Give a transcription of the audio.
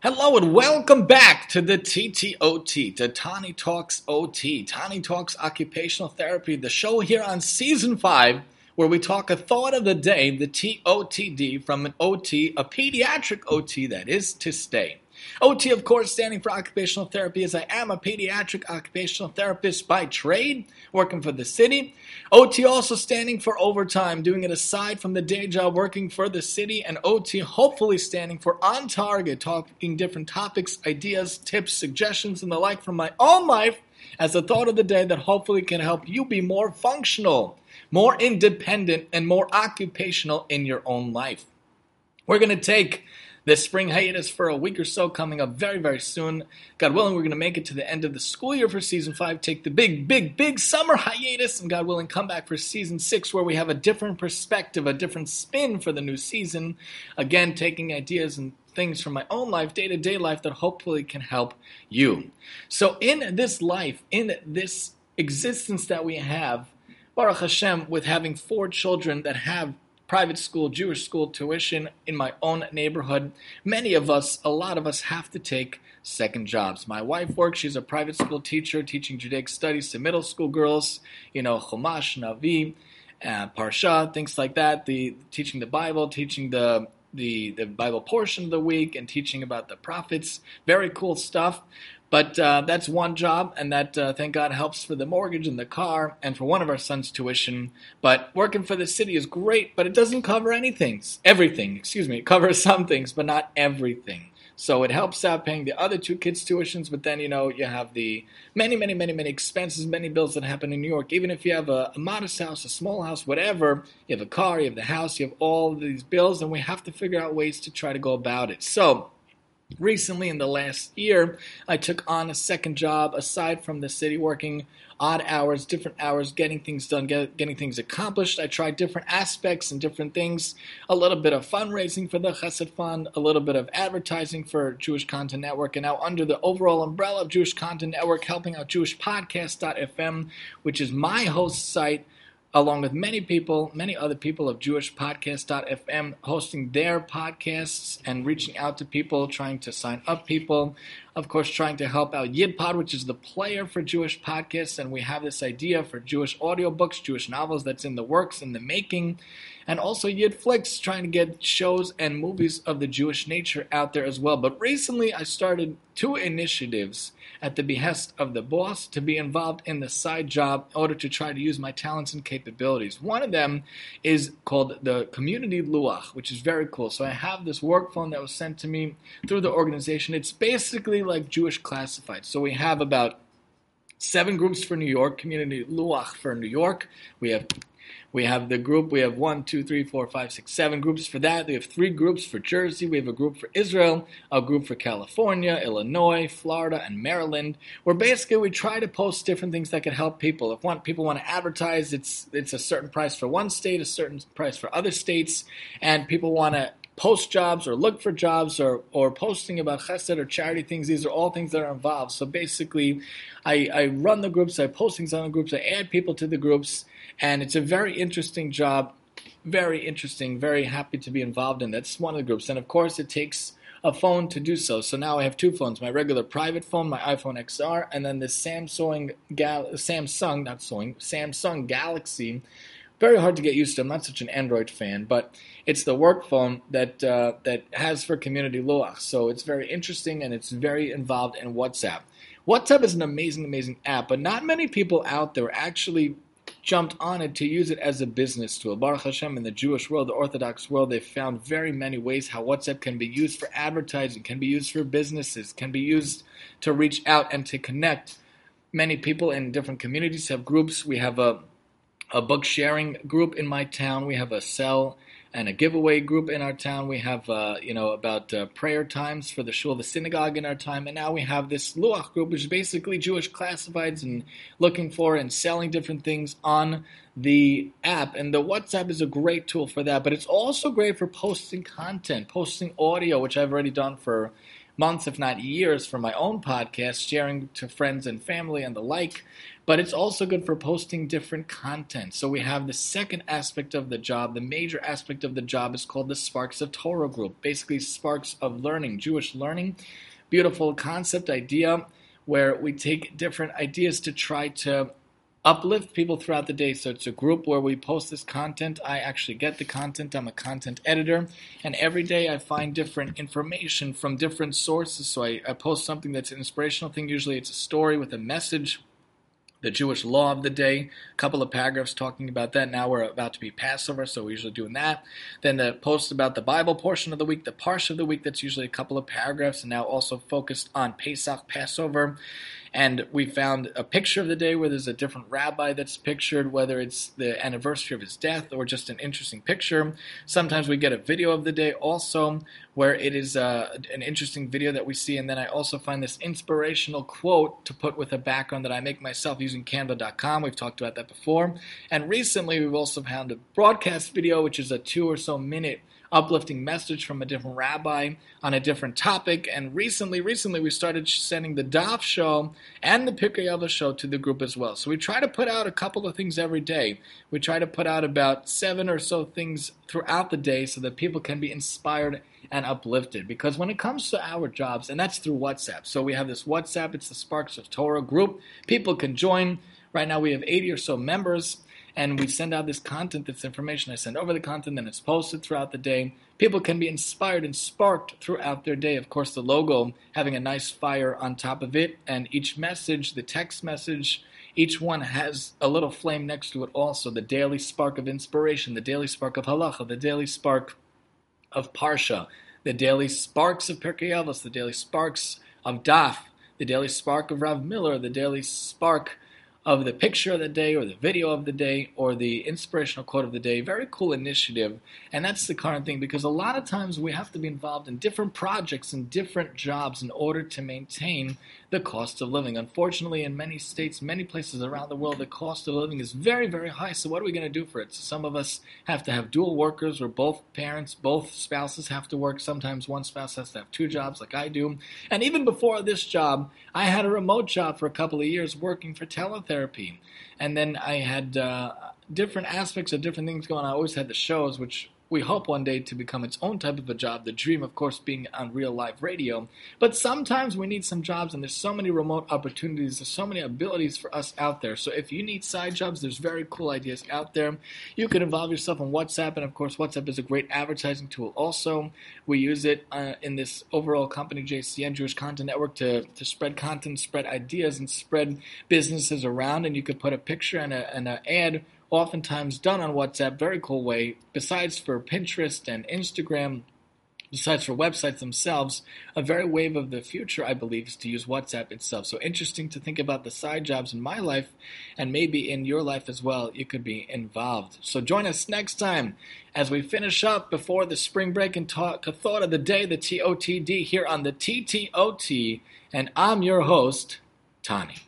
Hello and welcome back to the TTOT, to Tani Talks OT, Tani Talks Occupational Therapy, the show here on season five, where we talk a thought of the day, the TOTD, from an OT, a pediatric OT that is to stay. OT, of course, standing for occupational therapy, as I am a pediatric occupational therapist by trade, working for the city. OT also standing for overtime, doing it aside from the day job, working for the city. And OT hopefully standing for on target, talking different topics, ideas, tips, suggestions, and the like from my own life as a thought of the day that hopefully can help you be more functional, more independent, and more occupational in your own life. We're going to take this spring hiatus for a week or so coming up very, very soon. God willing, we're going to make it to the end of the school year for season five, take the big, big, big summer hiatus, and God willing, come back for season six where we have a different perspective, a different spin for the new season. Again, taking ideas and things from my own life, day to day life, that hopefully can help you. So, in this life, in this existence that we have, Baruch Hashem, with having four children that have private school, Jewish school tuition in my own neighborhood. Many of us, a lot of us, have to take second jobs. My wife works, she's a private school teacher teaching Judaic studies to middle school girls, you know, Chumash, Navi, uh, Parsha, things like that. The teaching the Bible, teaching the the the Bible portion of the week, and teaching about the prophets. Very cool stuff. But uh, that's one job, and that, uh, thank God, helps for the mortgage and the car and for one of our sons' tuition. But working for the city is great, but it doesn't cover anything. Everything, excuse me. It covers some things, but not everything. So it helps out paying the other two kids' tuitions, but then, you know, you have the many, many, many, many expenses, many bills that happen in New York. Even if you have a, a modest house, a small house, whatever, you have a car, you have the house, you have all these bills, and we have to figure out ways to try to go about it. So, Recently, in the last year, I took on a second job aside from the city, working odd hours, different hours, getting things done, get, getting things accomplished. I tried different aspects and different things a little bit of fundraising for the Chesed Fund, a little bit of advertising for Jewish Content Network, and now under the overall umbrella of Jewish Content Network, helping out JewishPodcast.fm, which is my host site along with many people, many other people of JewishPodcast.fm, hosting their podcasts and reaching out to people, trying to sign up people. Of course, trying to help out YidPod, which is the player for Jewish podcasts. And we have this idea for Jewish audiobooks, Jewish novels that's in the works, in the making and also YidFlix, trying to get shows and movies of the Jewish nature out there as well. But recently, I started two initiatives at the behest of the boss to be involved in the side job in order to try to use my talents and capabilities. One of them is called the Community Luach, which is very cool. So I have this work phone that was sent to me through the organization. It's basically like Jewish classified. So we have about seven groups for New York, Community Luach for New York. We have we have the group, we have one, two, three, four, five, six, seven groups for that. We have three groups for Jersey. We have a group for Israel, a group for California, Illinois, Florida, and Maryland. Where basically we try to post different things that can help people. If one, people want to advertise, it's it's a certain price for one state, a certain price for other states, and people want to post jobs or look for jobs or, or posting about chesed or charity things. These are all things that are involved. So basically, I, I run the groups, I post things on the groups, I add people to the groups, and it's a very interesting job. Very interesting. Very happy to be involved in. That's one of the groups, and of course, it takes a phone to do so. So now I have two phones: my regular private phone, my iPhone XR, and then this Samsung Gal- Samsung, not Samsung, Samsung Galaxy. Very hard to get used to. I'm not such an Android fan, but it's the work phone that uh, that has for community Luach. So it's very interesting and it's very involved in WhatsApp. WhatsApp is an amazing, amazing app, but not many people out there actually jumped on it to use it as a business tool. Baruch Hashem, in the Jewish world, the Orthodox world, they've found very many ways how WhatsApp can be used for advertising, can be used for businesses, can be used to reach out and to connect. Many people in different communities have groups. We have a a book sharing group in my town. We have a sell and a giveaway group in our town. We have, uh, you know, about uh, prayer times for the shul, the synagogue in our time, and now we have this luach group, which is basically Jewish classifieds and looking for and selling different things on the app. And the WhatsApp is a great tool for that, but it's also great for posting content, posting audio, which I've already done for months, if not years, for my own podcast, sharing to friends and family and the like. But it's also good for posting different content. So we have the second aspect of the job. The major aspect of the job is called the Sparks of Torah group, basically, sparks of learning, Jewish learning. Beautiful concept, idea where we take different ideas to try to uplift people throughout the day. So it's a group where we post this content. I actually get the content. I'm a content editor. And every day I find different information from different sources. So I, I post something that's an inspirational thing. Usually it's a story with a message the Jewish law of the day, a couple of paragraphs talking about that. Now we're about to be Passover, so we're usually doing that. Then the post about the Bible portion of the week, the Parsha of the week, that's usually a couple of paragraphs, and now also focused on Pesach, Passover. And we found a picture of the day where there's a different rabbi that's pictured, whether it's the anniversary of his death or just an interesting picture. Sometimes we get a video of the day also, where it is uh, an interesting video that we see. And then I also find this inspirational quote to put with a background that I make myself using canva.com. We've talked about that before. And recently, we've also found a broadcast video, which is a two or so minute uplifting message from a different rabbi on a different topic. And recently, recently we started sending the Daf show and the Pirkei show to the group as well. So we try to put out a couple of things every day. We try to put out about seven or so things throughout the day so that people can be inspired and uplifted. Because when it comes to our jobs, and that's through WhatsApp. So we have this WhatsApp, it's the Sparks of Torah group. People can join. Right now we have 80 or so members and we send out this content, this information. I send over the content, then it's posted throughout the day. People can be inspired and sparked throughout their day. Of course, the logo having a nice fire on top of it, and each message, the text message, each one has a little flame next to it also. The daily spark of inspiration, the daily spark of halacha, the daily spark of parsha, the daily sparks of Pirkei Avos, the daily sparks of Daf, the daily spark of Rav Miller, the daily spark of the picture of the day or the video of the day or the inspirational quote of the day. Very cool initiative. And that's the current thing because a lot of times we have to be involved in different projects and different jobs in order to maintain the cost of living. Unfortunately, in many states, many places around the world, the cost of living is very, very high. So, what are we going to do for it? So some of us have to have dual workers where both parents, both spouses have to work. Sometimes one spouse has to have two jobs, like I do. And even before this job, I had a remote job for a couple of years working for teletherapy. And then I had uh, different aspects of different things going on. I always had the shows, which we hope one day to become its own type of a job. The dream, of course, being on real live radio. But sometimes we need some jobs, and there's so many remote opportunities. There's so many abilities for us out there. So if you need side jobs, there's very cool ideas out there. You can involve yourself on WhatsApp, and of course, WhatsApp is a great advertising tool. Also, we use it uh, in this overall company, JCN Jewish Content Network, to to spread content, spread ideas, and spread businesses around. And you could put a picture and an ad oftentimes done on WhatsApp, very cool way, besides for Pinterest and Instagram, besides for websites themselves, a very wave of the future, I believe, is to use WhatsApp itself. So interesting to think about the side jobs in my life and maybe in your life as well, you could be involved. So join us next time as we finish up before the spring break and talk a thought of the day, the TOTD, here on the TTOT. And I'm your host, Tani.